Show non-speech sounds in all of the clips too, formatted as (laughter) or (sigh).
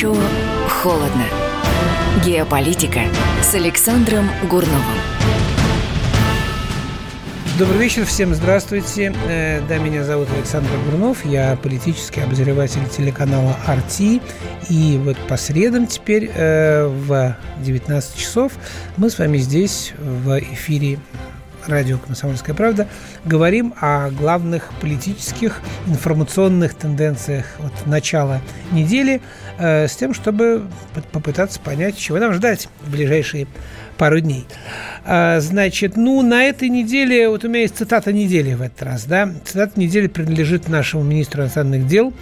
Горячо, холодно. Геополитика с Александром Гурновым. Добрый вечер, всем здравствуйте. Э, да, меня зовут Александр Гурнов, я политический обозреватель телеканала RT. И вот по средам теперь э, в 19 часов мы с вами здесь в эфире радио «Комсомольская правда» говорим о главных политических информационных тенденциях от начала недели э, с тем, чтобы попытаться понять, чего нам ждать в ближайшие пару дней. А, значит, ну, на этой неделе, вот у меня есть цитата недели в этот раз, да, цитата недели принадлежит нашему министру иностранных дел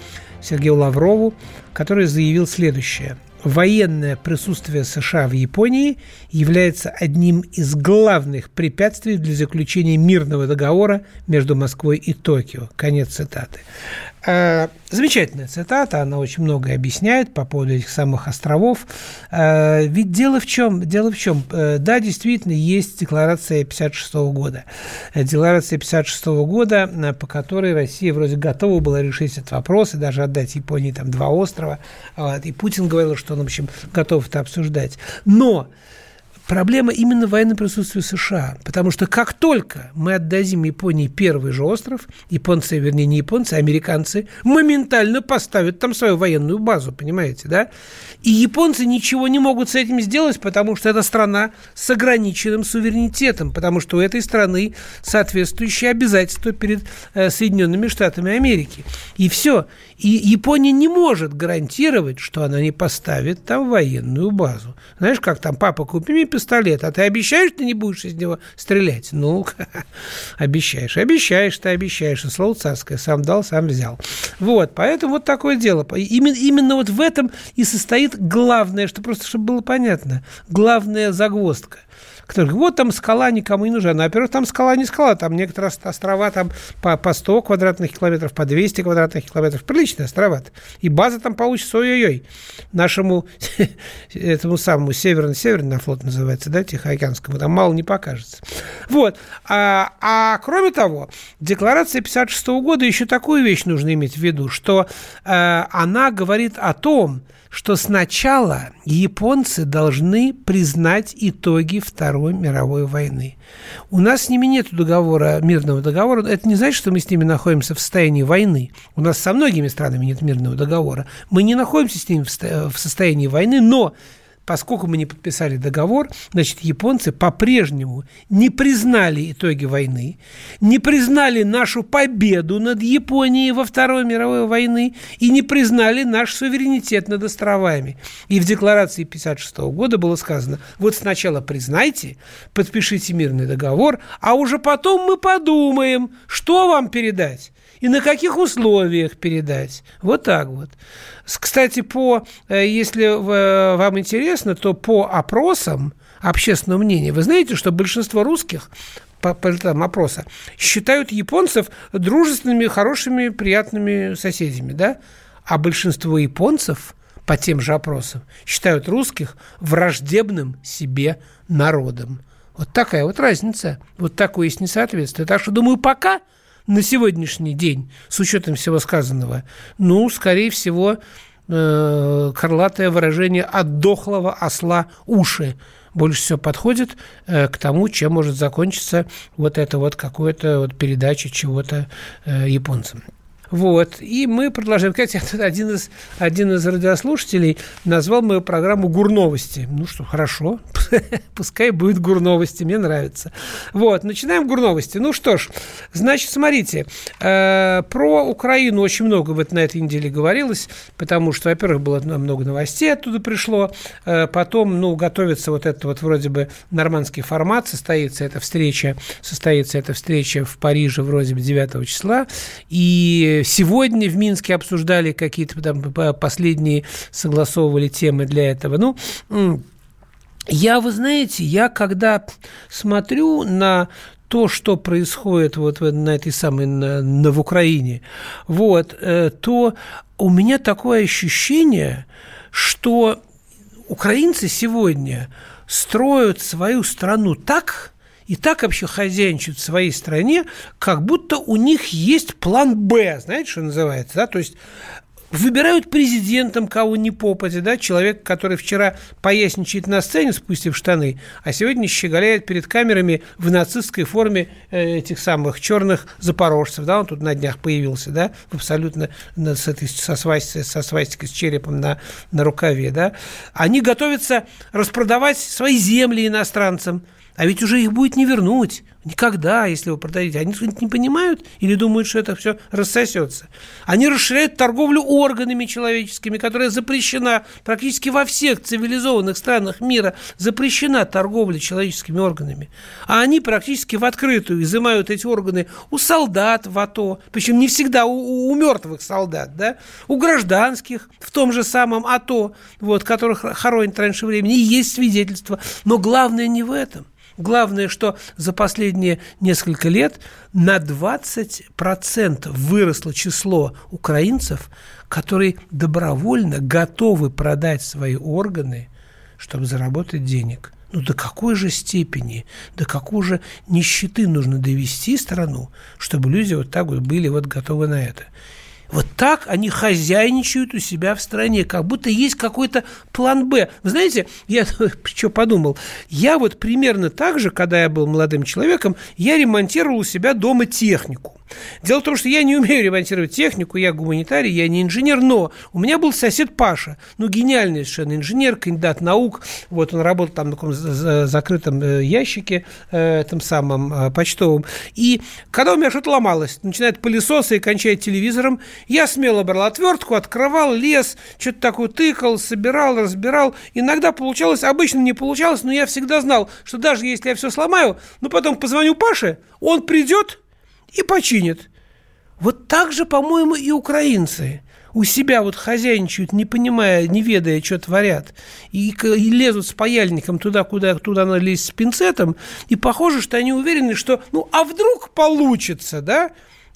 Сергею Лаврову, который заявил следующее – военное присутствие США в Японии является одним из главных препятствий для заключения мирного договора между Москвой и Токио. Конец цитаты. Э, замечательная цитата, она очень многое объясняет по поводу этих самых островов. Э, ведь дело в чем? Дело в чем? Э, да, действительно, есть декларация 56 года. Декларация 56 года, по которой Россия вроде готова была решить этот вопрос и даже отдать Японии там два острова. И Путин говорил, что он, в общем, готов это обсуждать. Но проблема именно военного присутствия США. Потому что как только мы отдадим Японии первый же остров, японцы, вернее, не японцы, а американцы, моментально поставят там свою военную базу, понимаете, да? И японцы ничего не могут с этим сделать, потому что это страна с ограниченным суверенитетом, потому что у этой страны соответствующие обязательства перед э, Соединенными Штатами Америки. И все. И Япония не может гарантировать, что она не поставит там военную базу. Знаешь, как там, папа, купи мне пистолет, а ты обещаешь, ты не будешь из него стрелять? Ну, (laughs) обещаешь. Обещаешь, ты обещаешь. И слово царское. Сам дал, сам взял. Вот, поэтому вот такое дело. Именно, именно вот в этом и состоит главное, что просто, чтобы было понятно, главная загвоздка который вот там скала никому не нужна. Ну, во-первых, там скала не скала, там некоторые острова там по, по 100 квадратных километров, по 200 квадратных километров. Приличные острова. И база там получится, ой-ой-ой, нашему (laughs) этому самому северно-северный флот называется, да, Тихоокеанскому, там мало не покажется. Вот. А, а кроме того, декларация 56 -го года еще такую вещь нужно иметь в виду, что э, она говорит о том, что сначала японцы должны признать итоги Второй мировой войны. У нас с ними нет договора, мирного договора. Это не значит, что мы с ними находимся в состоянии войны. У нас со многими странами нет мирного договора. Мы не находимся с ними в состоянии войны, но поскольку мы не подписали договор, значит, японцы по-прежнему не признали итоги войны, не признали нашу победу над Японией во Второй мировой войны и не признали наш суверенитет над островами. И в декларации 1956 года было сказано, вот сначала признайте, подпишите мирный договор, а уже потом мы подумаем, что вам передать и на каких условиях передать. Вот так вот. Кстати, по, э, если вам интересно, то по опросам общественного мнения, вы знаете, что большинство русских по, по результатам опроса считают японцев дружественными, хорошими, приятными соседями, да? А большинство японцев по тем же опросам считают русских враждебным себе народом. Вот такая вот разница, вот такое есть несоответствие. Так что, думаю, пока – на сегодняшний день, с учетом всего сказанного, ну, скорее всего, э, крылатое выражение «от дохлого осла уши» больше всего подходит э, к тому, чем может закончиться вот это вот какое-то вот передача чего-то э, японцам. Вот. И мы продолжаем. Кстати, (laughs) один из, один из радиослушателей назвал мою программу «Гурновости». Ну что, хорошо. (laughs) Пускай будет «Гурновости», мне нравится. Вот. Начинаем «Гурновости». Ну что ж, значит, смотрите. Э, про Украину очень много вот на этой неделе говорилось, потому что, во-первых, было много новостей оттуда пришло. Э, потом, ну, готовится вот это вот вроде бы нормандский формат, состоится эта встреча, состоится эта встреча в Париже вроде бы 9 числа. И сегодня в Минске обсуждали какие-то там последние, согласовывали темы для этого. Ну, я, вы знаете, я когда смотрю на то, что происходит вот на этой самой, на, на в Украине, вот, э, то у меня такое ощущение, что украинцы сегодня строят свою страну так, и так вообще хозяйничают в своей стране, как будто у них есть план «Б», знаете, что называется, да, то есть Выбирают президентом кого ни попадя, да, человек, который вчера поясничает на сцене, спустив штаны, а сегодня щеголяет перед камерами в нацистской форме э, этих самых черных запорожцев, да, он тут на днях появился, да, абсолютно с этой, со, свастикой, со свастикой, с черепом на, на рукаве, да. Они готовятся распродавать свои земли иностранцам, а ведь уже их будет не вернуть. Никогда, если вы продадите. Они не понимают или думают, что это все рассосется. Они расширяют торговлю органами человеческими, которая запрещена практически во всех цивилизованных странах мира. Запрещена торговля человеческими органами. А они практически в открытую изымают эти органы у солдат в АТО. Причем не всегда у, у мертвых солдат, да? У гражданских в том же самом АТО, вот, которых хоронят раньше времени. И есть свидетельства. Но главное не в этом – Главное, что за последние несколько лет на 20% выросло число украинцев, которые добровольно готовы продать свои органы, чтобы заработать денег. Ну, до какой же степени, до какой же нищеты нужно довести страну, чтобы люди вот так вот были вот готовы на это. Вот так они хозяйничают у себя в стране, как будто есть какой-то план «Б». Вы знаете, я (laughs) что подумал? Я вот примерно так же, когда я был молодым человеком, я ремонтировал у себя дома технику. Дело в том, что я не умею ремонтировать технику, я гуманитарий, я не инженер, но у меня был сосед Паша, ну, гениальный совершенно инженер, кандидат наук, вот он работал там на таком закрытом э, ящике, э, этом самом э, почтовом, и когда у меня что-то ломалось, начинает пылесосы и кончает телевизором, я смело брал отвертку, открывал, лес, что-то такое тыкал, собирал, разбирал, иногда получалось, обычно не получалось, но я всегда знал, что даже если я все сломаю, ну, потом позвоню Паше, он придет, и починят. Вот так же, по-моему, и украинцы у себя вот хозяйничают, не понимая, не ведая, что творят, и, и лезут с паяльником туда, куда, туда надо лезть с пинцетом, и похоже, что они уверены, что, ну, а вдруг получится, да?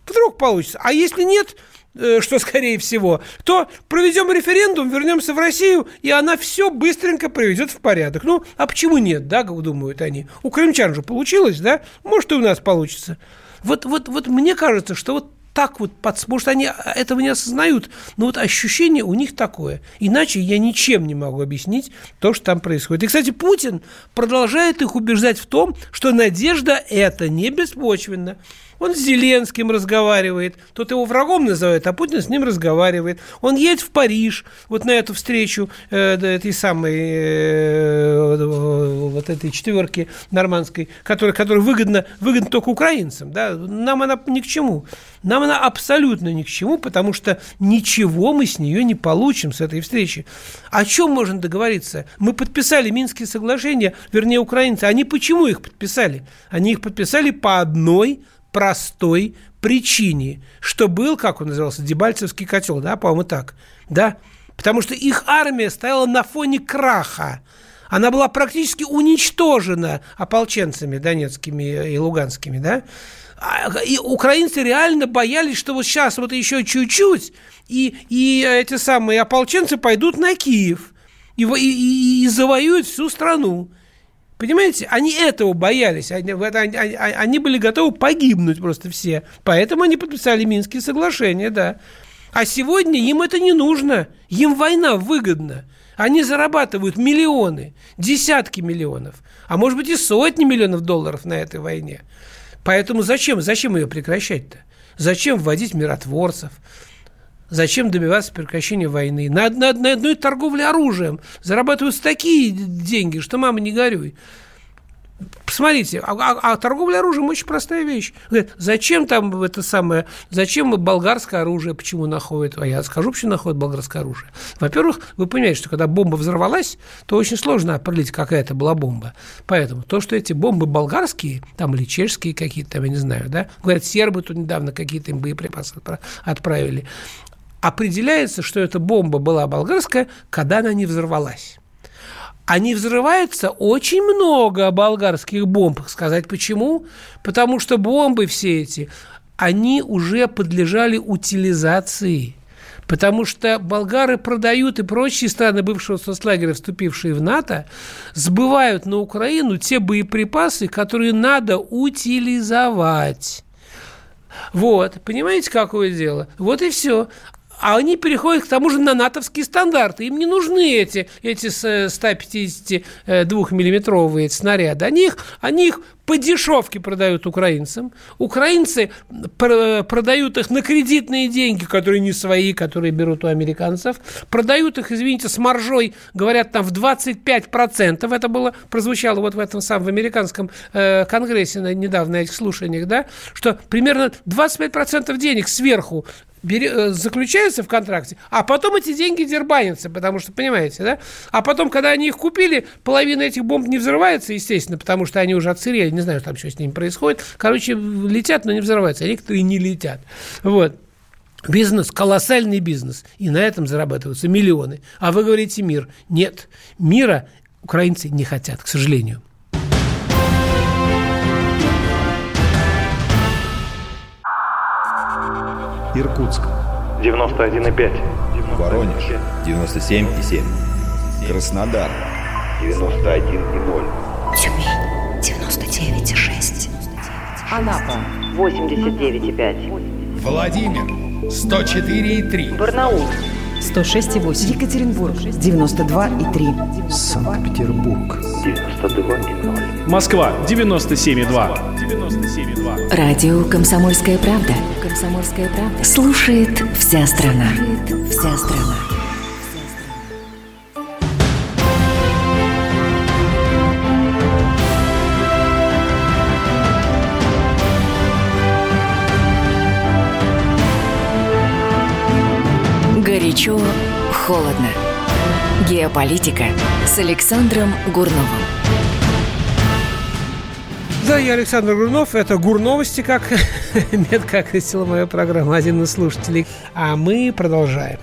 Вдруг получится. А если нет, э, что скорее всего, то проведем референдум, вернемся в Россию, и она все быстренько приведет в порядок. Ну, а почему нет, да, как думают они? У крымчан же получилось, да? Может, и у нас получится. Вот, вот, вот мне кажется, что вот так вот, может, они этого не осознают, но вот ощущение у них такое. Иначе я ничем не могу объяснить то, что там происходит. И, кстати, Путин продолжает их убеждать в том, что надежда – это не беспочвенно. Он с Зеленским разговаривает. Тот его врагом называет, а Путин с ним разговаривает. Он едет в Париж вот на эту встречу э, этой самой э, вот этой четверки нормандской, которая, которая выгодна, выгодна только украинцам. Да? Нам она ни к чему. Нам она абсолютно ни к чему, потому что ничего мы с нее не получим с этой встречи. О чем можно договориться? Мы подписали Минские соглашения, вернее, украинцы. Они почему их подписали? Они их подписали по одной простой причине, что был, как он назывался, Дебальцевский котел, да, по-моему, так, да, потому что их армия стояла на фоне краха, она была практически уничтожена ополченцами донецкими и луганскими, да, а, и украинцы реально боялись, что вот сейчас вот еще чуть-чуть, и, и эти самые ополченцы пойдут на Киев и, и, и завоюют всю страну. Понимаете, они этого боялись, они, они, они были готовы погибнуть просто все. Поэтому они подписали Минские соглашения, да. А сегодня им это не нужно, им война выгодна. Они зарабатывают миллионы, десятки миллионов, а может быть и сотни миллионов долларов на этой войне. Поэтому зачем, зачем ее прекращать-то? Зачем вводить миротворцев? Зачем добиваться прекращения войны? На, на, на одной торговле оружием зарабатываются такие деньги, что мама не горюй. Посмотрите, а, а, а торговля оружием очень простая вещь. Говорят, зачем там это самое, зачем болгарское оружие, почему находят? А я скажу, почему находят болгарское оружие. Во-первых, вы понимаете, что когда бомба взорвалась, то очень сложно определить, какая это была бомба. Поэтому то, что эти бомбы болгарские, там или чешские какие-то, там, я не знаю, да, говорят, сербы тут недавно какие-то им боеприпасы отправили определяется, что эта бомба была болгарская, когда она не взорвалась. А не взрывается очень много болгарских бомб. Сказать почему? Потому что бомбы все эти, они уже подлежали утилизации. Потому что болгары продают и прочие страны бывшего соцлагеря, вступившие в НАТО, сбывают на Украину те боеприпасы, которые надо утилизовать. Вот, понимаете, какое дело? Вот и все. А они переходят к тому же на натовские стандарты. Им не нужны эти, эти 152-миллиметровые снаряды. Они их, они их по дешевке продают украинцам. Украинцы продают их на кредитные деньги, которые не свои, которые берут у американцев. Продают их, извините, с маржой, говорят, там в 25%. Это было, прозвучало вот в этом самом в американском э, конгрессе на, недавно слушаниях, да, что примерно 25% денег сверху э, заключаются в контракте, а потом эти деньги дербанятся, потому что, понимаете, да? А потом, когда они их купили, половина этих бомб не взрывается, естественно, потому что они уже отсырели, не знаю, там что с ними происходит. Короче, летят, но не взрываются, а некоторые не летят. Вот. Бизнес, колоссальный бизнес. И на этом зарабатываются миллионы. А вы говорите мир. Нет, мира украинцы не хотят, к сожалению. Иркутск. 91,5. Воронеж. 97,7. Краснодар. 91,0. Тюмень. 99,6. Анапа. 89,5. Владимир. 104,3. Барнаул. 106,8. Екатеринбург. 92,3. Санкт-Петербург. 92,0. Москва. 97,2. 97,2. Радио «Комсомольская правда». «Комсомольская правда». Слушает вся страна. Слушает вся страна. Холодно. Геополитика с Александром Гурновым. Да, я Александр Гурнов. Это Гурновости, как (laughs) метко окрестила моя программа один из слушателей. А мы продолжаем.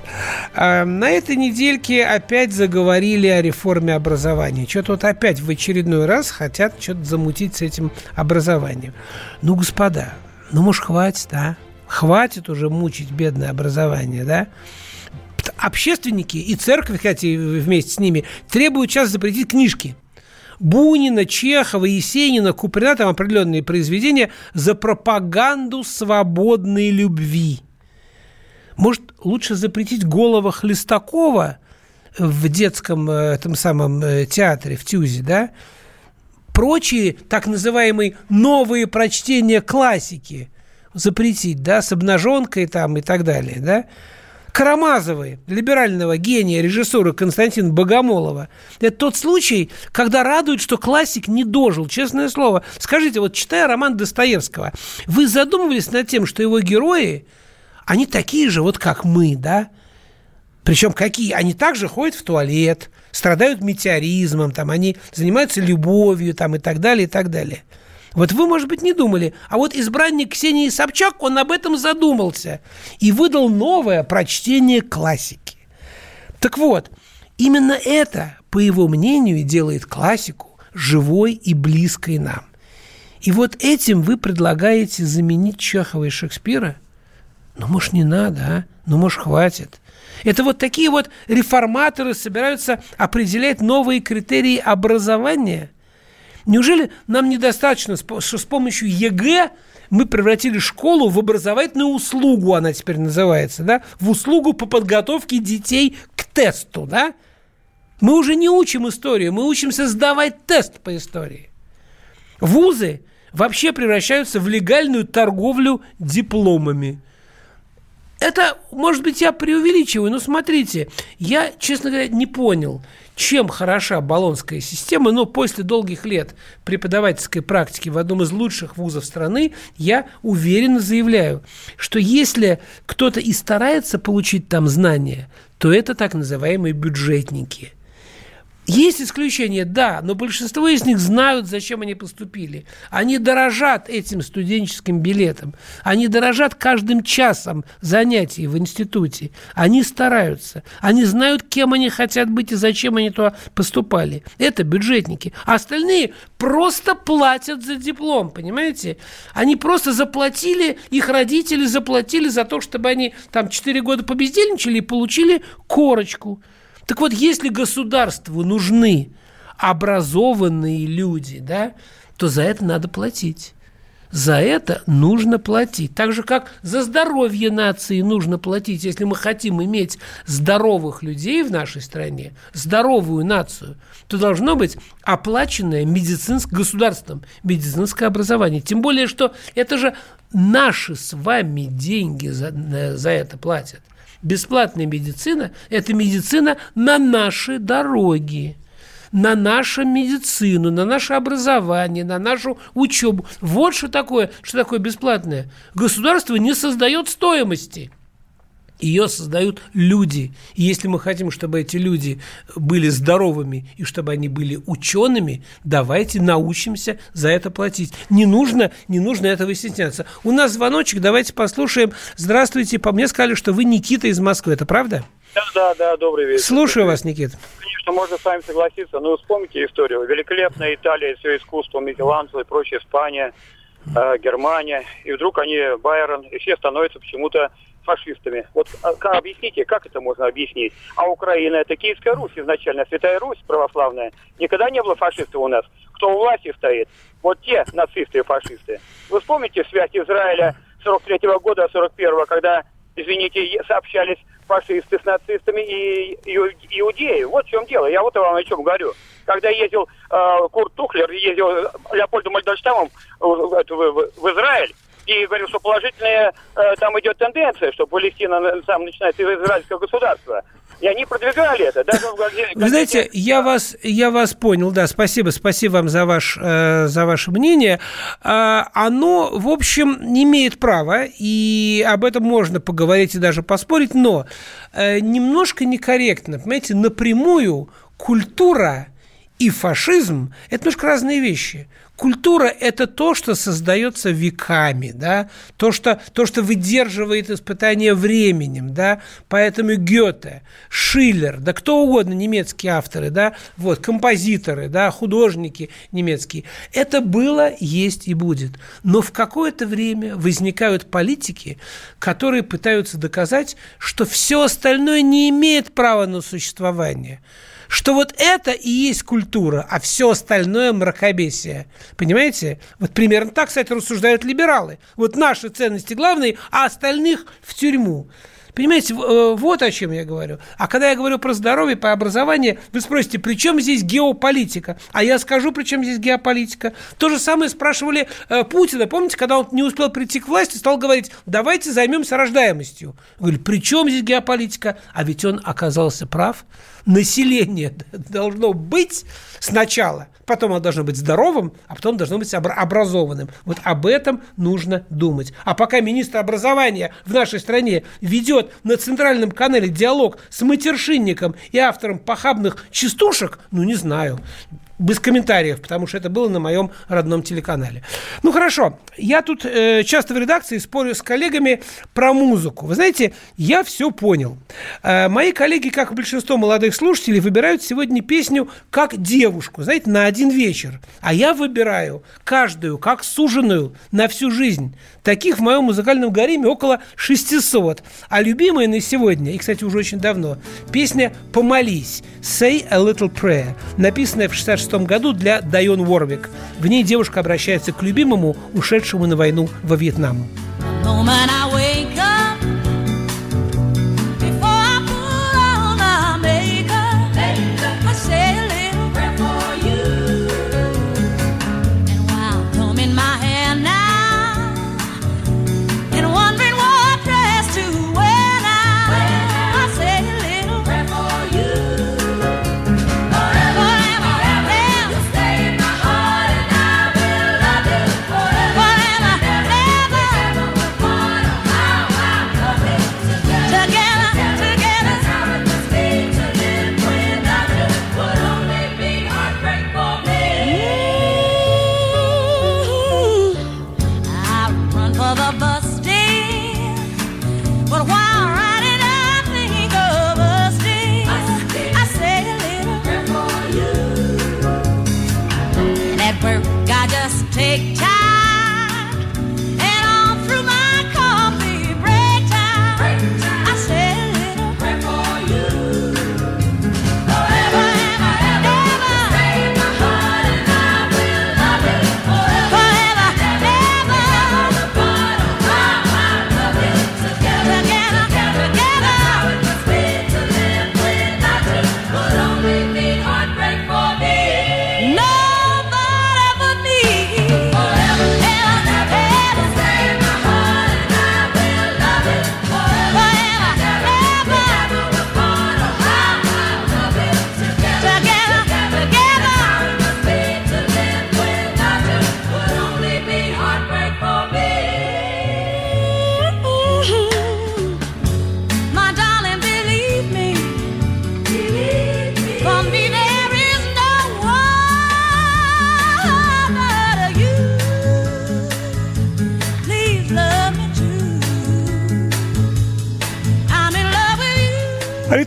А, на этой недельке опять заговорили о реформе образования. Что-то вот опять в очередной раз хотят что-то замутить с этим образованием. Ну, господа, ну, может, хватит, а? Хватит уже мучить бедное образование, да? Общественники и церковь, кстати, вместе с ними, требуют сейчас запретить книжки – Бунина, Чехова, Есенина, Куприна, там определенные произведения за пропаганду свободной любви. Может, лучше запретить голова Хлестакова в детском э, этом самом э, театре, в Тюзе, да? Прочие так называемые новые прочтения классики запретить, да, с обнаженкой там и так далее, да? Карамазовой, либерального гения режиссера Константина Богомолова. Это тот случай, когда радует, что классик не дожил, честное слово. Скажите, вот читая роман Достоевского, вы задумывались над тем, что его герои, они такие же, вот как мы, да? Причем какие? Они также ходят в туалет, страдают метеоризмом, там, они занимаются любовью там, и так далее, и так далее. Вот вы, может быть, не думали. А вот избранник Ксении Собчак, он об этом задумался и выдал новое прочтение классики. Так вот, именно это, по его мнению, делает классику живой и близкой нам. И вот этим вы предлагаете заменить Чехова и Шекспира? Ну, может, не надо, а? Ну, может, хватит. Это вот такие вот реформаторы собираются определять новые критерии образования – Неужели нам недостаточно, что с помощью ЕГЭ мы превратили школу в образовательную услугу, она теперь называется, да, в услугу по подготовке детей к тесту, да? Мы уже не учим историю, мы учимся сдавать тест по истории. Вузы вообще превращаются в легальную торговлю дипломами. Это, может быть, я преувеличиваю, но смотрите, я, честно говоря, не понял, чем хороша баллонская система, но после долгих лет преподавательской практики в одном из лучших вузов страны я уверенно заявляю, что если кто-то и старается получить там знания, то это так называемые бюджетники – есть исключения, да, но большинство из них знают, зачем они поступили. Они дорожат этим студенческим билетом. Они дорожат каждым часом занятий в институте. Они стараются. Они знают, кем они хотят быть и зачем они туда поступали. Это бюджетники. А остальные просто платят за диплом, понимаете? Они просто заплатили, их родители заплатили за то, чтобы они там 4 года побездельничали и получили корочку. Так вот, если государству нужны образованные люди, да, то за это надо платить. за это нужно платить. Так же, как за здоровье нации нужно платить. Если мы хотим иметь здоровых людей в нашей стране, здоровую нацию, то должно быть оплаченное медицинское государством медицинское образование. Тем более, что это же наши с вами деньги за, за это платят. Бесплатная медицина – это медицина на наши дороги на нашу медицину, на наше образование, на нашу учебу. Вот что такое, что такое бесплатное. Государство не создает стоимости. Ее создают люди. И если мы хотим, чтобы эти люди были здоровыми и чтобы они были учеными, давайте научимся за это платить. Не нужно, не нужно этого стесняться. У нас звоночек, давайте послушаем. Здравствуйте, по мне сказали, что вы Никита из Москвы, это правда? Да, да, да, добрый вечер. Слушаю вас, Никита конечно, можно с вами согласиться. Но вспомните историю. Великолепная Италия, все искусство, Микеланджело и прочее, Испания, э, Германия. И вдруг они, Байрон, и все становятся почему-то фашистами. Вот а, объясните, как это можно объяснить? А Украина, это Киевская Русь изначально, Святая Русь православная. Никогда не было фашистов у нас. Кто у власти стоит? Вот те нацисты и фашисты. Вы вспомните связь Израиля 43-го года, 41-го, когда, извините, сообщались фашисты с нацистами и иудеи. Вот в чем дело. Я вот вам о чем говорю. Когда ездил э, Курт Тухлер, ездил Леопольду Мальдольштамом в, в, в Израиль, и говорил, что положительная э, там идет тенденция, что Палестина сам начинает из израильского государства. И они продвигали это. Даже Вы знаете, я вас, я вас понял, да, спасибо, спасибо вам за, ваш, э, за ваше мнение. Э, оно, в общем, не имеет права, и об этом можно поговорить и даже поспорить, но э, немножко некорректно, понимаете, напрямую культура и фашизм – это немножко разные вещи. Культура – это то, что создается веками, да? то, что, то, что выдерживает испытание временем. Да? Поэтому Гёте, Шиллер, да кто угодно, немецкие авторы, да? вот, композиторы, да? художники немецкие. Это было, есть и будет. Но в какое-то время возникают политики, которые пытаются доказать, что все остальное не имеет права на существование – что вот это и есть культура, а все остальное мракобесие. Понимаете? Вот примерно так, кстати, рассуждают либералы. Вот наши ценности главные, а остальных в тюрьму. Понимаете, э, вот о чем я говорю. А когда я говорю про здоровье, по образованию, вы спросите, при чем здесь геополитика? А я скажу, при чем здесь геополитика. То же самое спрашивали э, Путина. Помните, когда он не успел прийти к власти, стал говорить, давайте займемся рождаемостью. Говорю, при чем здесь геополитика? А ведь он оказался прав. Население (laughs) должно быть сначала – потом оно должно быть здоровым, а потом должно быть образованным. Вот об этом нужно думать. А пока министр образования в нашей стране ведет на центральном канале диалог с матершинником и автором похабных частушек, ну, не знаю без комментариев, потому что это было на моем родном телеканале. Ну хорошо, я тут э, часто в редакции спорю с коллегами про музыку. Вы знаете, я все понял. Э, мои коллеги, как и большинство молодых слушателей, выбирают сегодня песню как девушку, знаете, на один вечер. А я выбираю каждую как суженую на всю жизнь. Таких в моем музыкальном гареме около 600. А любимая на сегодня, и, кстати, уже очень давно, песня «Помолись» «Say a Little Prayer», написанная в 66 году для Дайон Уорвик. В ней девушка обращается к любимому, ушедшему на войну во Вьетнам.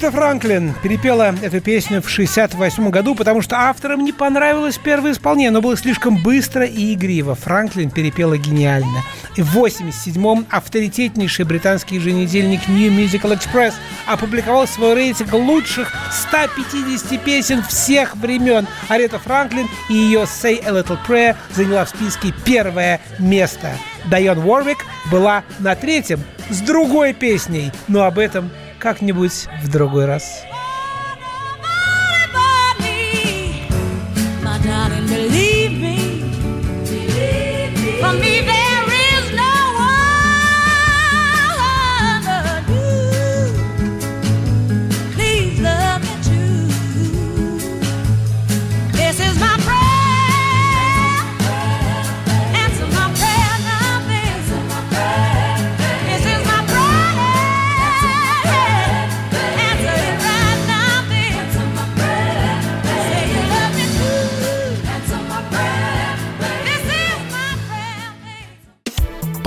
Арита Франклин перепела эту песню в 68 году, потому что авторам не понравилось первое исполнение. Оно было слишком быстро и игриво. Франклин перепела гениально. И в 87-м авторитетнейший британский еженедельник New Musical Express опубликовал свой рейтинг лучших 150 песен всех времен. Арита Франклин и ее «Say a Little Prayer» заняла в списке первое место. Дайон Уорвик была на третьем с другой песней, но об этом как-нибудь в другой раз.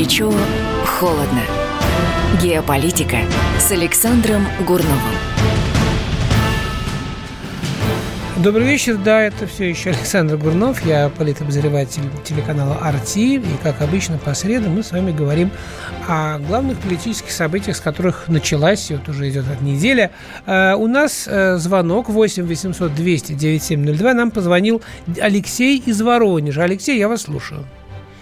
Горячо, холодно. Геополитика с Александром Гурновым. Добрый вечер, да, это все еще Александр Гурнов, я политобозреватель телеканала RT, и, как обычно, по средам мы с вами говорим о главных политических событиях, с которых началась, вот уже идет от неделя. Uh, у нас uh, звонок 8 800 200 9702, нам позвонил Алексей из Воронежа. Алексей, я вас слушаю.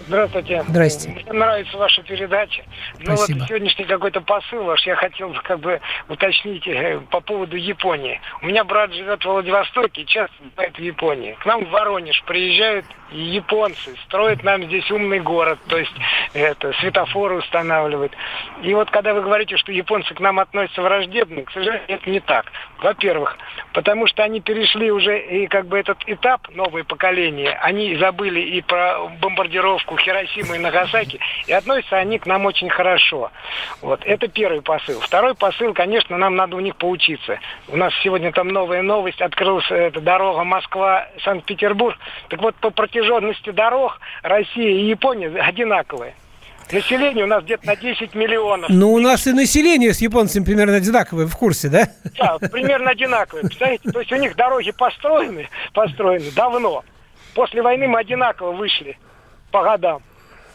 Здравствуйте. Здрасте. Мне нравится ваша передача. Ну вот сегодняшний какой-то посыл ваш я хотел как бы уточнить э, по поводу Японии. У меня брат живет в Владивостоке и часто бывает в Японии. К нам в Воронеж приезжают японцы, строят нам здесь умный город, то есть это светофоры устанавливают. И вот когда вы говорите, что японцы к нам относятся враждебно, к сожалению, это не так. Во-первых, потому что они перешли уже и как бы этот этап, новое поколение, они забыли и про бомбардировку Хиросимы и Нагасаки, и относятся они к нам очень хорошо. Вот, это первый посыл. Второй посыл, конечно, нам надо у них поучиться. У нас сегодня там новая новость, открылась эта дорога Москва-Санкт-Петербург. Так вот, по протяженности дорог Россия и Япония одинаковые. Население у нас где-то на 10 миллионов. Ну, у нас и население с японцами примерно одинаковое, в курсе, да? Да, примерно одинаковое. Представляете, то есть у них дороги построены, построены давно. После войны мы одинаково вышли по годам.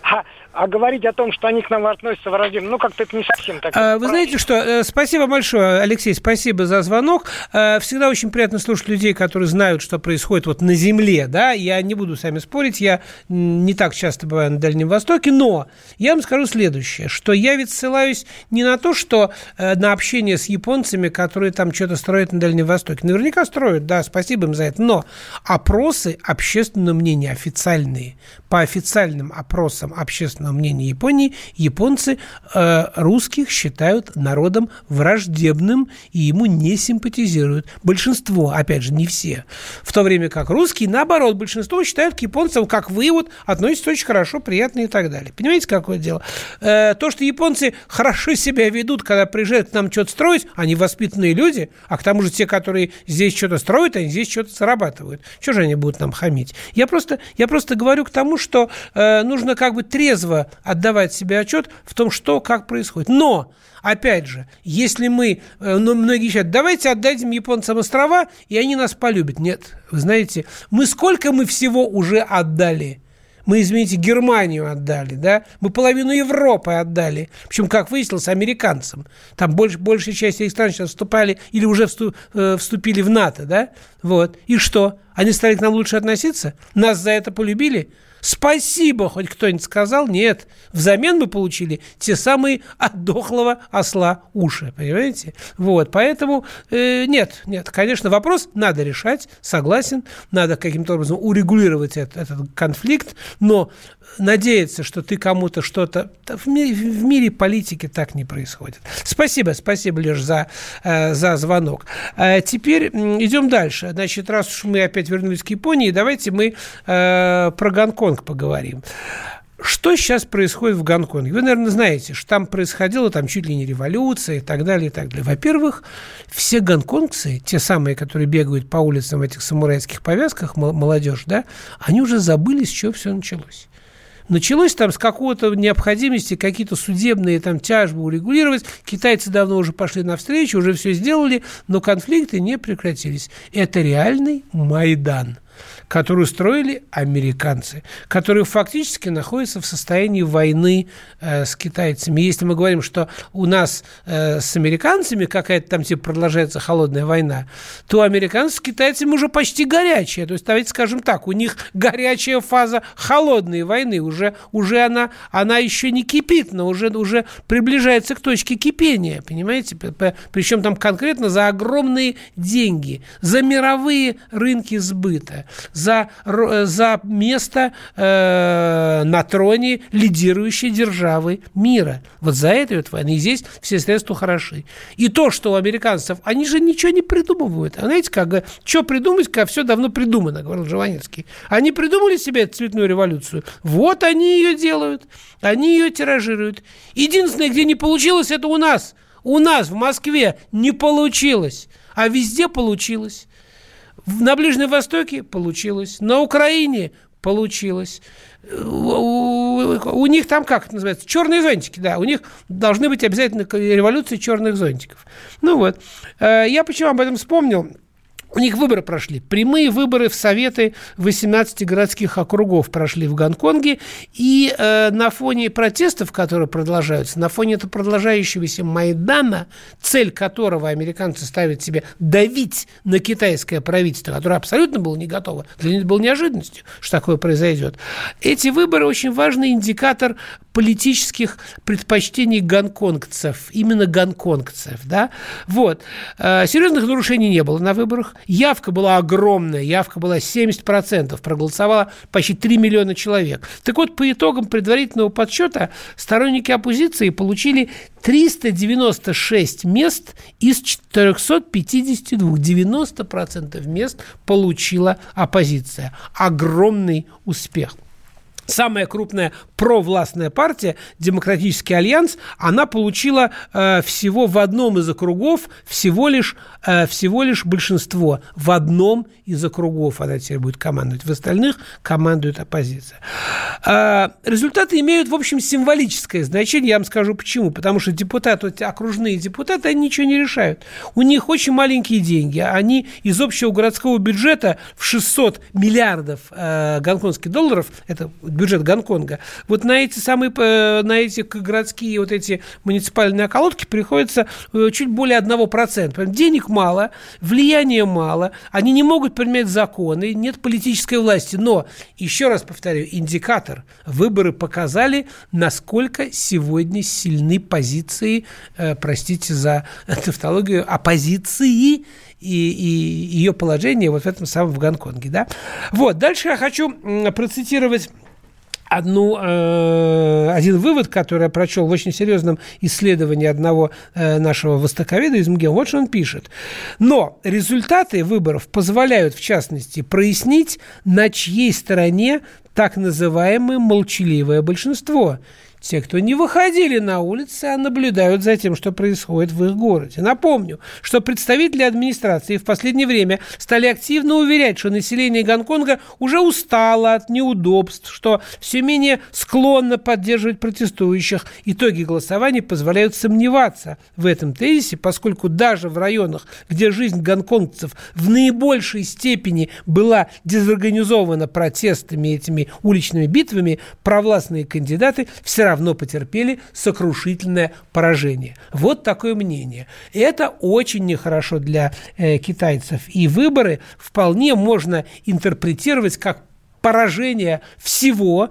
А, а говорить о том, что они к нам относятся враждебно, ну, как-то это не совсем так. А, вы знаете что, э, спасибо большое, Алексей, спасибо за звонок. Э, всегда очень приятно слушать людей, которые знают, что происходит вот на земле, да, я не буду с вами спорить, я не так часто бываю на Дальнем Востоке, но я вам скажу следующее, что я ведь ссылаюсь не на то, что э, на общение с японцами, которые там что-то строят на Дальнем Востоке. Наверняка строят, да, спасибо им за это, но опросы общественного мнения официальные, по официальным опросам общественного общественного мнения Японии, японцы э, русских считают народом враждебным и ему не симпатизируют. Большинство, опять же, не все. В то время как русские, наоборот, большинство считают к японцам, как вы, вот, относятся очень хорошо, приятно и так далее. Понимаете, какое дело? Э, то, что японцы хорошо себя ведут, когда приезжают к нам что-то строить, они воспитанные люди, а к тому же те, которые здесь что-то строят, они здесь что-то зарабатывают. Что же они будут нам хамить? Я просто, я просто говорю к тому, что э, нужно как бы трезво трезво отдавать себе отчет в том, что, как происходит. Но, опять же, если мы, э, ну, многие считают, давайте отдадим японцам острова, и они нас полюбят. Нет, вы знаете, мы сколько мы всего уже отдали – мы, извините, Германию отдали, да? Мы половину Европы отдали. Причем, как выяснилось, американцам. Там больш, большая часть этих стран сейчас вступали или уже э, вступили в НАТО, да? Вот. И что? Они стали к нам лучше относиться? Нас за это полюбили? Спасибо, хоть кто-нибудь сказал? Нет. Взамен мы получили те самые от дохлого осла уши, понимаете? Вот, поэтому э, нет, нет, конечно, вопрос надо решать, согласен, надо каким-то образом урегулировать этот, этот конфликт, но надеяться, что ты кому-то что-то... В мире, в мире политики так не происходит. Спасибо, спасибо, Леш, за, э, за звонок. А теперь идем дальше. Значит, раз уж мы опять вернулись к Японии, давайте мы э, про Гонконг поговорим. Что сейчас происходит в Гонконге? Вы, наверное, знаете, что там происходила там чуть ли не революция и так далее, и так далее. Во-первых, все гонконгцы, те самые, которые бегают по улицам в этих самурайских повязках, молодежь, да, они уже забыли, с чего все началось. Началось там с какого-то необходимости какие-то судебные там тяжбы урегулировать. Китайцы давно уже пошли навстречу, уже все сделали, но конфликты не прекратились. Это реальный Майдан которую строили американцы, которые фактически находятся в состоянии войны э, с китайцами. Если мы говорим, что у нас э, с американцами какая-то там типа продолжается холодная война, то американцы с китайцами уже почти горячая. То есть, давайте скажем так, у них горячая фаза холодной войны. Уже, уже она, она еще не кипит, но уже, уже приближается к точке кипения, понимаете? Причем там конкретно за огромные деньги, за мировые рынки сбыта, за, э, за место э, на троне лидирующей державы мира. Вот за это вот войны. И здесь все средства хороши. И то, что у американцев, они же ничего не придумывают. А знаете, как, что придумать, как все давно придумано, говорил Жванецкий. Они придумали себе эту цветную революцию. Вот они ее делают. Они ее тиражируют. Единственное, где не получилось, это у нас. У нас в Москве не получилось. А везде получилось. На Ближнем Востоке получилось, на Украине получилось. У, них там как это называется? Черные зонтики, да. У них должны быть обязательно революции черных зонтиков. Ну вот. Э, я почему об этом вспомнил? У них выборы прошли. Прямые выборы в Советы 18 городских округов прошли в Гонконге. И э, на фоне протестов, которые продолжаются, на фоне этого продолжающегося Майдана, цель которого американцы ставят себе давить на китайское правительство, которое абсолютно было не готово, для них было неожиданностью, что такое произойдет. Эти выборы очень важный индикатор политических предпочтений гонконгцев, именно гонконгцев. Да? Вот. Э, серьезных нарушений не было на выборах. Явка была огромная, явка была 70%, проголосовало почти 3 миллиона человек. Так вот, по итогам предварительного подсчета сторонники оппозиции получили 396 мест из 452. 90% мест получила оппозиция. Огромный успех. Самая крупная провластная партия, Демократический альянс, она получила э, всего в одном из округов всего лишь, э, всего лишь большинство. В одном из округов она теперь будет командовать. В остальных командует оппозиция. Э, результаты имеют, в общем, символическое значение. Я вам скажу почему. Потому что депутаты, вот, окружные депутаты, они ничего не решают. У них очень маленькие деньги. Они из общего городского бюджета в 600 миллиардов э, гонконгских долларов, это бюджет Гонконга, вот на эти самые, э, на эти городские вот эти муниципальные околотки приходится э, чуть более 1%. Денег мало, влияния мало, они не могут принимать законы, нет политической власти. Но, еще раз повторю, индикатор. Выборы показали, насколько сегодня сильны позиции, э, простите за тавтологию, оппозиции и, и ее положение вот в этом самом в Гонконге. Да? Вот, дальше я хочу процитировать одну, э, один вывод, который я прочел в очень серьезном исследовании одного э, нашего востоковеда из МГИМО. Вот что он пишет. Но результаты выборов позволяют, в частности, прояснить, на чьей стороне так называемое молчаливое большинство – те, кто не выходили на улицы, а наблюдают за тем, что происходит в их городе. Напомню, что представители администрации в последнее время стали активно уверять, что население Гонконга уже устало от неудобств, что все менее склонно поддерживать протестующих. Итоги голосования позволяют сомневаться в этом тезисе, поскольку даже в районах, где жизнь гонконгцев в наибольшей степени была дезорганизована протестами, этими уличными битвами, провластные кандидаты все равно равно потерпели сокрушительное поражение. Вот такое мнение. Это очень нехорошо для э, китайцев. И выборы вполне можно интерпретировать как поражение всего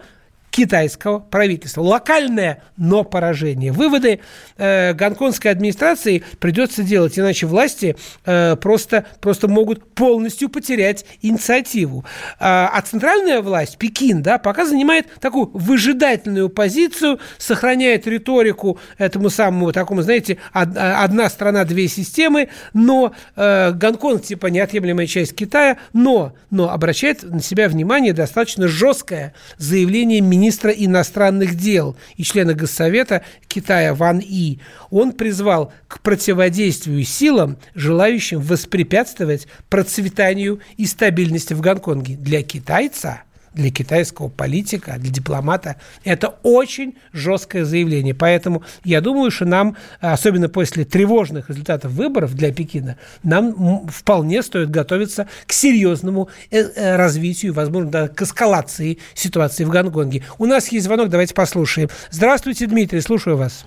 китайского правительства. Локальное, но поражение. Выводы э, гонконгской администрации придется делать, иначе власти э, просто, просто могут полностью потерять инициативу. А, а центральная власть, Пекин, да, пока занимает такую выжидательную позицию, сохраняет риторику этому самому такому, знаете, одна страна, две системы, но э, Гонконг типа неотъемлемая часть Китая, но, но обращает на себя внимание достаточно жесткое заявление министра министра иностранных дел и члена Госсовета Китая Ван И. Он призвал к противодействию силам, желающим воспрепятствовать процветанию и стабильности в Гонконге. Для китайца – для китайского политика, для дипломата, это очень жесткое заявление. Поэтому я думаю, что нам, особенно после тревожных результатов выборов для Пекина, нам вполне стоит готовиться к серьезному э, э, развитию, возможно, да, к эскалации ситуации в Гонконге. У нас есть звонок, давайте послушаем. Здравствуйте, Дмитрий, слушаю вас.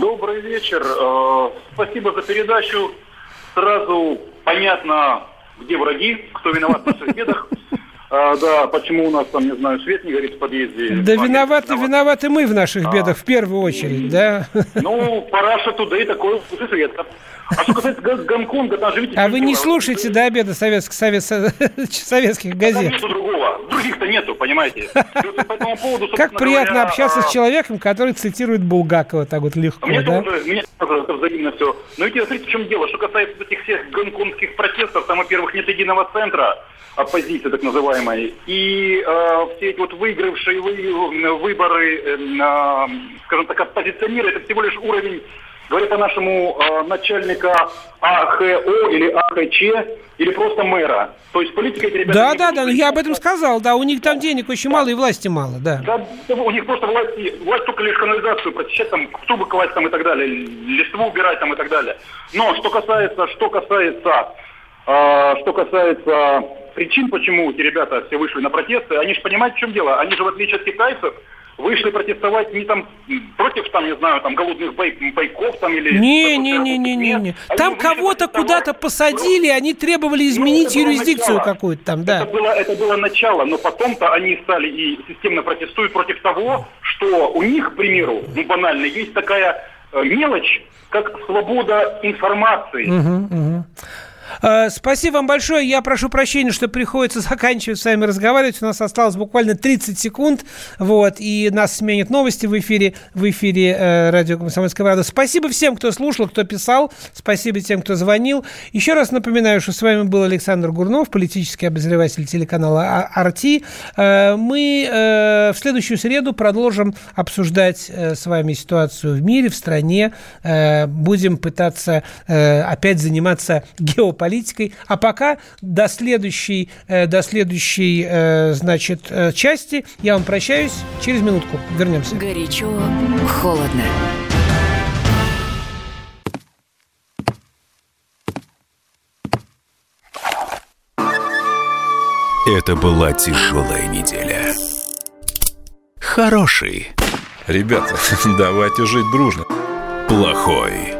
Добрый вечер. Э, спасибо за передачу. Сразу понятно, где враги, кто виноват в наших бедах. А, да, почему у нас там, не знаю, свет не горит в подъезде. Да виноваты, виноваты, виноваты мы в наших а. бедах в первую очередь, да? Ну, Параша туда и такой свет. А что касается Гонконга, там же видите... А вы не слушаете до обеда (laughs) советских, совет, советских газет? Там нету другого. Других-то нету, понимаете? (laughs) Поводу, как приятно говоря, общаться а... с человеком, который цитирует Булгакова так вот легко, мне да? Тоже, мне тоже это взаимно все. Но ведь смотрите, в чем дело. Что касается этих всех гонконгских протестов, там, во-первых, нет единого центра оппозиции, так называемой. И э, все эти вот выигравшие вы, выборы, э, скажем так, оппозиционеры, это всего лишь уровень говоря по-нашему, э, начальника АХО или АХЧ, или просто мэра. То есть политика эти ребята... Да, да, да, я об этом сказал, да, у них там денег очень мало и власти мало, да. Да, у них просто власти, власть только лишь канализацию прочищать, там, трубы класть там и так далее, листву убирать там и так далее. Но что касается, что касается, э, что касается причин, почему эти ребята все вышли на протесты, они же понимают, в чем дело. Они же, в отличие от китайцев, вышли протестовать не там против, там, не знаю, там, голодных бай, бойков там или... Не-не-не-не-не. Там кого-то куда-то посадили, они требовали ну, изменить ну, юрисдикцию какую-то там, да. Это было, это было начало, но потом-то они стали и системно протестуют против того, что у них, к примеру, ну, банально, есть такая э, мелочь, как свобода информации. Угу, угу. Э, спасибо вам большое. Я прошу прощения, что приходится (laughs) заканчивать с вами разговаривать. У нас осталось буквально 30 секунд. Вот, и нас сменят новости в эфире, в эфире э, радио «Комсомольская правда». Спасибо всем, кто слушал, кто писал. Спасибо тем, кто звонил. Еще раз напоминаю, что с вами был Александр Гурнов, политический обозреватель телеканала «Арти». Э, мы э, в следующую среду продолжим обсуждать с вами ситуацию в мире, в стране. Будем пытаться опять заниматься (laughs) геополитикой политикой. А пока до следующей, э, до следующей э, значит, э, части я вам прощаюсь. Через минутку вернемся. Горячо, холодно. Это была тяжелая неделя. Хороший. Ребята, (laughs) давайте жить дружно. Плохой.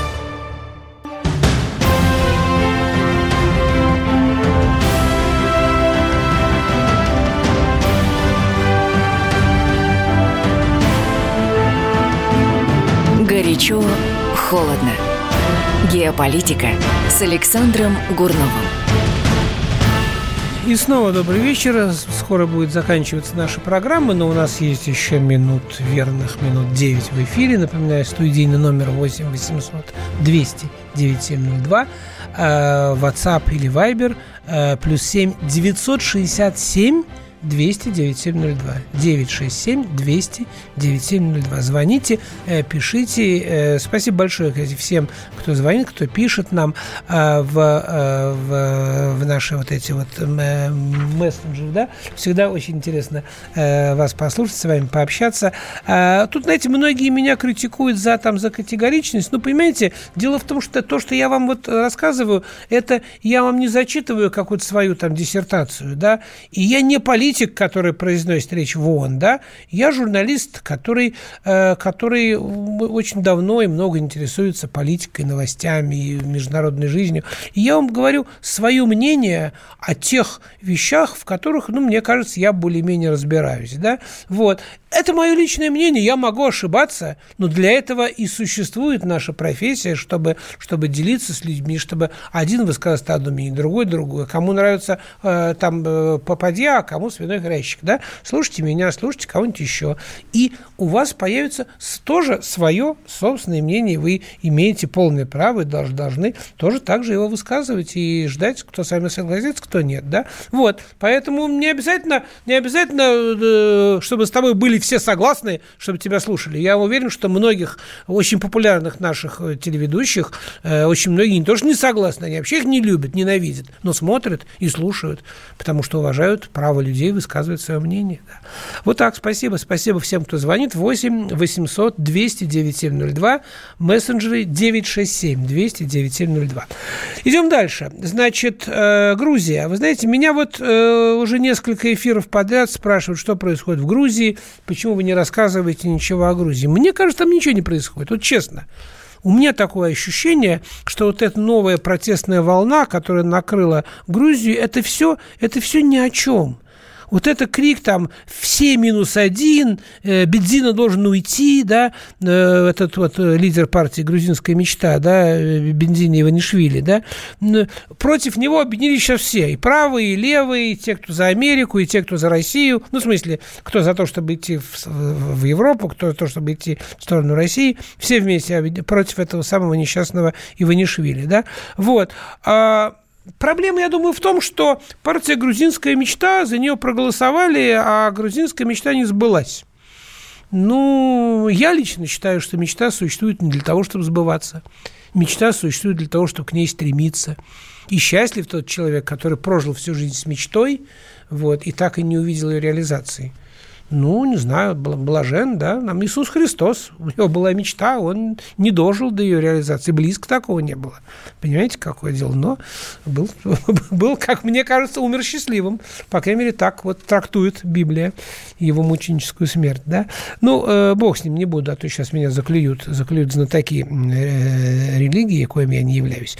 Геополитика с Александром Гурновым. И снова добрый вечер. Скоро будет заканчиваться наша программа, но у нас есть еще минут, верных минут 9 в эфире. Напоминаю, студийный номер 8 800 200 9702. WhatsApp или Viber э, плюс 7 967 200 9702. 967 200 9702. Звоните, э, пишите. Э, спасибо большое, всем, кто звонит, кто пишет нам э, в, в, в наши вот эти вот мессенджеры. Да? Всегда очень интересно вас послушать, с вами пообщаться. А, тут, знаете, многие меня критикуют за, там, за категоричность. Ну, понимаете, дело в том, что то, что я вам вот рассказываю, это я вам не зачитываю какую-то свою там диссертацию, да, и я не политик, который произносит речь в ООН, да, я журналист, который, э, который очень давно и много интересуется политикой, новостями и международной жизнью. И я вам говорю свое мнение о тех вещах, в которых, ну, мне кажется, я более-менее разбираюсь, да, вот. Это мое личное мнение, я могу ошибаться, но для этого и существует наша профессия, чтобы, чтобы делиться с людьми, чтобы один высказывает одно мнение, другой другое. Кому нравится э, там э, попадья, а кому свиной хрящик, да? Слушайте меня, слушайте кого-нибудь еще. И у вас появится тоже свое собственное мнение, вы имеете полное право и должны, должны тоже так же его высказывать и ждать, кто с вами согласится, кто нет, да? Вот, поэтому не обязательно, не обязательно, э, чтобы с тобой были все согласны, чтобы тебя слушали. Я уверен, что многих очень популярных наших э, телеведущих, э, очень многие не тоже не согласны, они вообще их не любят, ненавидят, но смотрят и слушают, потому что уважают право людей высказывать свое мнение. Да. Вот так, спасибо. Спасибо всем, кто звонит. 8 800 200 9702, мессенджеры 967 200 9702. Идем дальше. Значит, э, Грузия. Вы знаете, меня вот э, уже несколько эфиров подряд спрашивают, что происходит в Грузии, почему вы не рассказываете ничего о Грузии. Мне кажется, там ничего не происходит, вот честно. У меня такое ощущение, что вот эта новая протестная волна, которая накрыла Грузию, это все, это все ни о чем. Вот это крик там «все минус один», э, «Бензина должен уйти», да, э, этот вот э, лидер партии «Грузинская мечта», да, Бензини Иванишвили, да, против него объединились сейчас все, и правые, и левые, и те, кто за Америку, и те, кто за Россию, ну, в смысле, кто за то, чтобы идти в, в Европу, кто за то, чтобы идти в сторону России, все вместе против этого самого несчастного Иванишвили, да, вот. А, Проблема, я думаю, в том, что партия «Грузинская мечта», за нее проголосовали, а грузинская мечта не сбылась. Ну, я лично считаю, что мечта существует не для того, чтобы сбываться. Мечта существует для того, чтобы к ней стремиться. И счастлив тот человек, который прожил всю жизнь с мечтой, вот, и так и не увидел ее реализации ну, не знаю, блажен, да, нам Иисус Христос, у него была мечта, он не дожил до ее реализации, близко такого не было. Понимаете, какое дело? Но был, (laughs) был, как мне кажется, умер счастливым. По крайней мере, так вот трактует Библия его мученическую смерть, да. Ну, э, бог с ним, не буду, а то сейчас меня заклюют, заклюют знатоки э, религии, коим я не являюсь.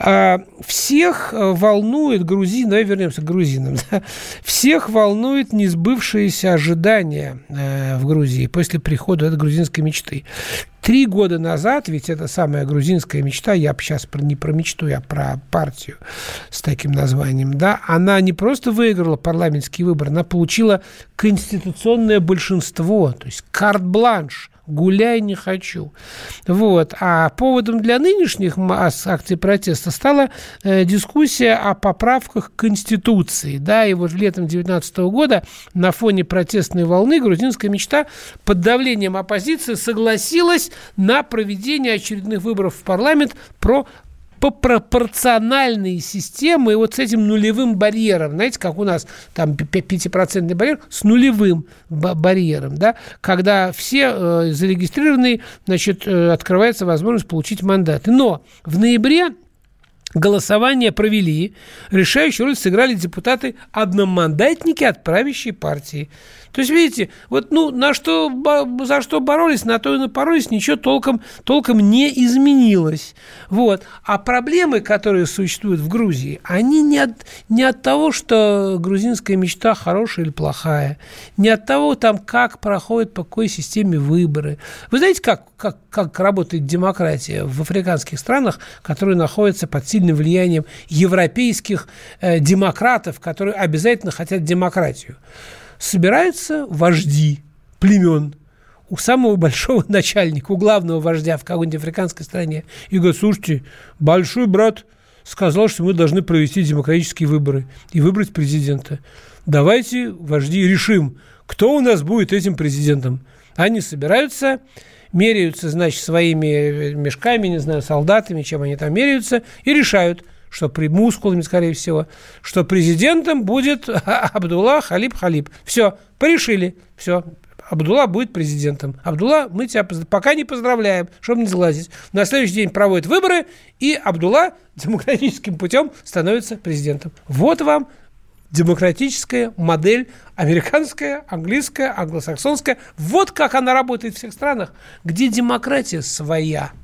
А, всех волнует грузин, давай вернемся к грузинам, (laughs) да? всех волнует несбывшиеся ожидания ожидания э, в Грузии после прихода этой грузинской мечты. Три года назад, ведь это самая грузинская мечта, я сейчас про, не про мечту, я про партию с таким названием, да, она не просто выиграла парламентский выбор, она получила конституционное большинство, то есть карт-бланш гуляй не хочу. Вот. А поводом для нынешних акций протеста стала э, дискуссия о поправках к Конституции. Да, и вот летом 2019 года на фоне протестной волны грузинская мечта под давлением оппозиции согласилась на проведение очередных выборов в парламент про по пропорциональные системы вот с этим нулевым барьером, знаете, как у нас там 5% барьер, с нулевым барьером, да, когда все э, зарегистрированные, значит, э, открывается возможность получить мандаты. Но в ноябре Голосование провели, решающую роль сыграли депутаты-одномандатники от правящей партии. То есть, видите, вот ну, на что, за что боролись, на то и напоролись, ничего толком, толком не изменилось. Вот. А проблемы, которые существуют в Грузии, они не от, не от того, что грузинская мечта хорошая или плохая, не от того, там, как проходят, по какой системе выборы. Вы знаете, как, как, как работает демократия в африканских странах, которые находятся под сильным влиянием европейских э, демократов, которые обязательно хотят демократию? Собираются вожди племен у самого большого (laughs) начальника, у главного вождя в какой-нибудь африканской стране и говорят, слушайте, большой брат сказал, что мы должны провести демократические выборы и выбрать президента. давайте, вожди, решим, кто у нас будет этим президентом. Они собираются, меряются, значит, своими мешками, не знаю, солдатами, чем они там меряются, и решают, что при мускулами, скорее всего, что президентом будет (laughs) Абдулла Халиб Халиб. Все, порешили, все, Абдулла будет президентом. Абдулла, мы тебя пока не поздравляем, чтобы не сглазить. На следующий день проводят выборы, и Абдулла демократическим путем становится президентом. Вот вам демократическая модель американская, английская, англосаксонская. Вот как она работает в всех странах, где демократия своя –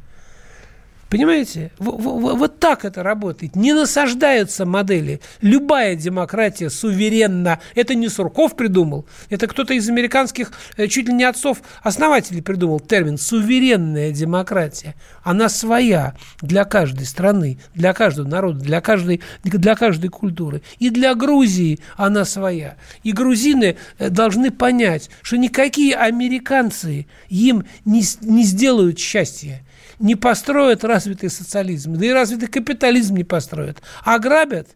Понимаете? Вот так это работает. Не насаждаются модели. Любая демократия суверенна. Это не Сурков придумал. Это кто-то из американских, э, чуть ли не отцов-основателей придумал термин «суверенная демократия». Она своя для каждой страны, для каждого народа, для каждой, для каждой культуры. И для Грузии она своя. И грузины э, должны понять, что никакие американцы им не, не сделают счастья не построят развитый социализм, да и развитый капитализм не построят, а грабят,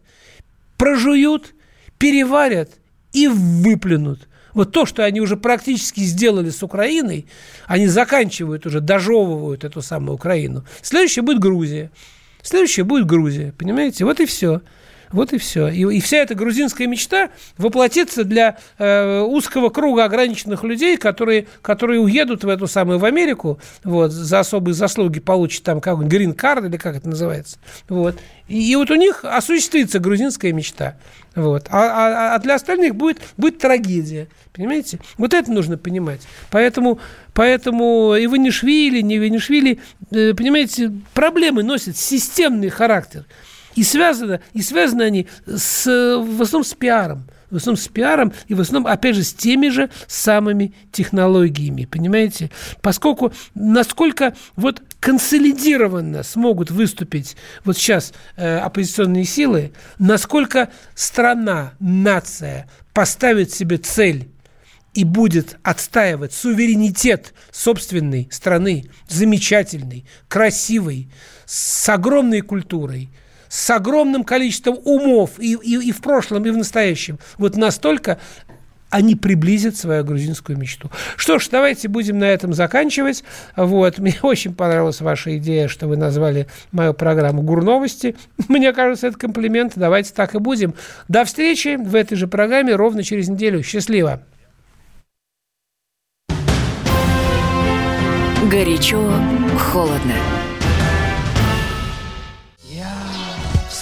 прожуют, переварят и выплюнут. Вот то, что они уже практически сделали с Украиной, они заканчивают уже, дожевывают эту самую Украину. Следующее будет Грузия. Следующее будет Грузия, понимаете? Вот и все. Вот и все. И, и вся эта грузинская мечта воплотится для э, узкого круга ограниченных людей, которые, которые уедут в эту самую в Америку, вот, за особые заслуги получат там как грин-карт или как это называется. Вот. И, и вот у них осуществится грузинская мечта. Вот. А, а, а для остальных будет, будет трагедия. Понимаете? Вот это нужно понимать. Поэтому, поэтому и Ванишвили, не Ванишвили, э, понимаете, проблемы носят системный характер. И связаны, и связаны они с, в основном с пиаром. В основном с пиаром и в основном, опять же, с теми же самыми технологиями, понимаете? Поскольку насколько вот консолидированно смогут выступить вот сейчас э, оппозиционные силы, насколько страна, нация поставит себе цель и будет отстаивать суверенитет собственной страны, замечательной, красивой, с огромной культурой – с огромным количеством умов и, и, и в прошлом, и в настоящем. Вот настолько они приблизят свою грузинскую мечту. Что ж, давайте будем на этом заканчивать. Вот. Мне (laughs) очень понравилась ваша идея, что вы назвали мою программу «Гурновости». (laughs) Мне кажется, это комплимент. Давайте так и будем. До встречи в этой же программе ровно через неделю. Счастливо! Горячо, холодно.